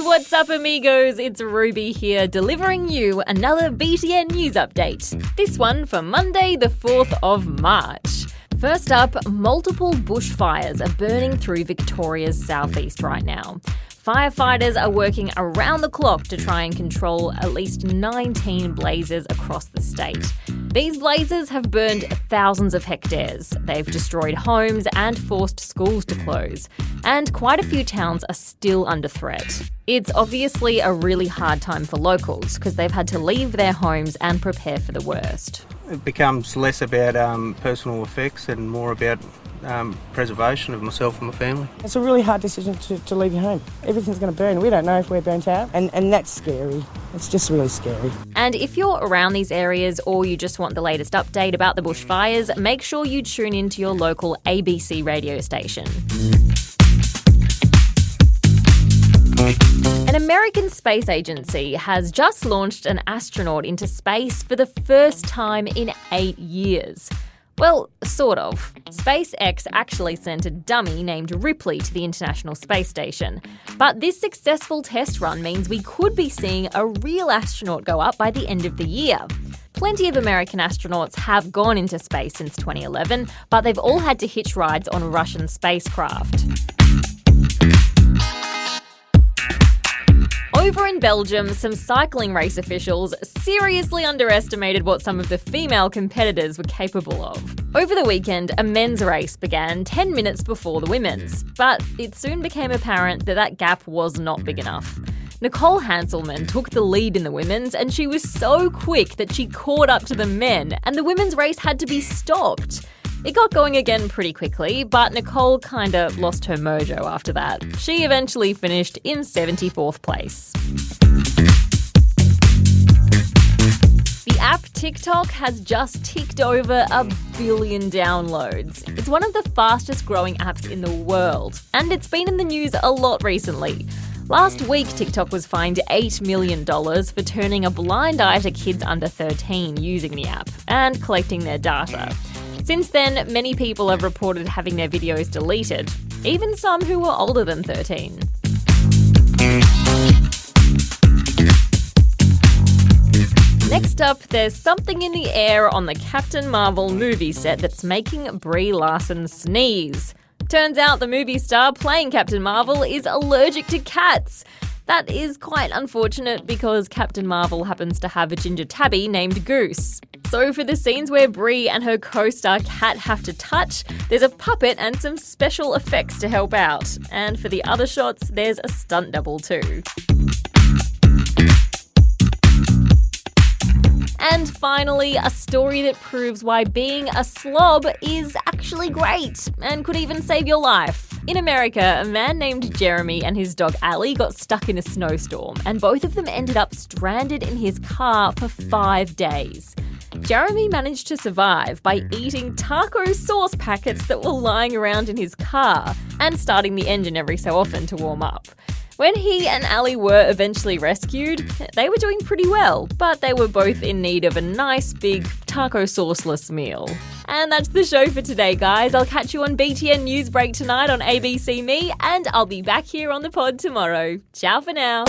What's up, amigos? It's Ruby here, delivering you another BTN news update. This one for Monday, the 4th of March. First up, multiple bushfires are burning through Victoria's southeast right now. Firefighters are working around the clock to try and control at least 19 blazes across the state. These blazes have burned thousands of hectares. They've destroyed homes and forced schools to close. And quite a few towns are still under threat. It's obviously a really hard time for locals because they've had to leave their homes and prepare for the worst. It becomes less about um, personal effects and more about um, preservation of myself and my family. It's a really hard decision to, to leave your home. Everything's going to burn. We don't know if we're burnt out, and, and that's scary. It's just really scary. And if you're around these areas or you just want the latest update about the bushfires, make sure you tune in to your local ABC radio station. An American space agency has just launched an astronaut into space for the first time in eight years. Well, sort of. SpaceX actually sent a dummy named Ripley to the International Space Station. But this successful test run means we could be seeing a real astronaut go up by the end of the year. Plenty of American astronauts have gone into space since 2011, but they've all had to hitch rides on Russian spacecraft. Over in Belgium, some cycling race officials seriously underestimated what some of the female competitors were capable of. Over the weekend, a men's race began 10 minutes before the women's, but it soon became apparent that that gap was not big enough. Nicole Hanselmann took the lead in the women's, and she was so quick that she caught up to the men, and the women's race had to be stopped. It got going again pretty quickly, but Nicole kinda lost her mojo after that. She eventually finished in 74th place. The app TikTok has just ticked over a billion downloads. It's one of the fastest growing apps in the world, and it's been in the news a lot recently. Last week, TikTok was fined $8 million for turning a blind eye to kids under 13 using the app and collecting their data. Since then, many people have reported having their videos deleted, even some who were older than 13. Next up, there's something in the air on the Captain Marvel movie set that's making Brie Larson sneeze. Turns out the movie star playing Captain Marvel is allergic to cats. That is quite unfortunate because Captain Marvel happens to have a ginger tabby named Goose. So, for the scenes where Brie and her co star Cat have to touch, there's a puppet and some special effects to help out. And for the other shots, there's a stunt double too. And finally, a story that proves why being a slob is actually great and could even save your life. In America, a man named Jeremy and his dog Ali got stuck in a snowstorm, and both of them ended up stranded in his car for five days. Jeremy managed to survive by eating taco sauce packets that were lying around in his car and starting the engine every so often to warm up. When he and Ali were eventually rescued, they were doing pretty well, but they were both in need of a nice big taco sauceless meal. And that's the show for today, guys. I'll catch you on BTN Newsbreak tonight on ABC Me, and I'll be back here on the pod tomorrow. Ciao for now.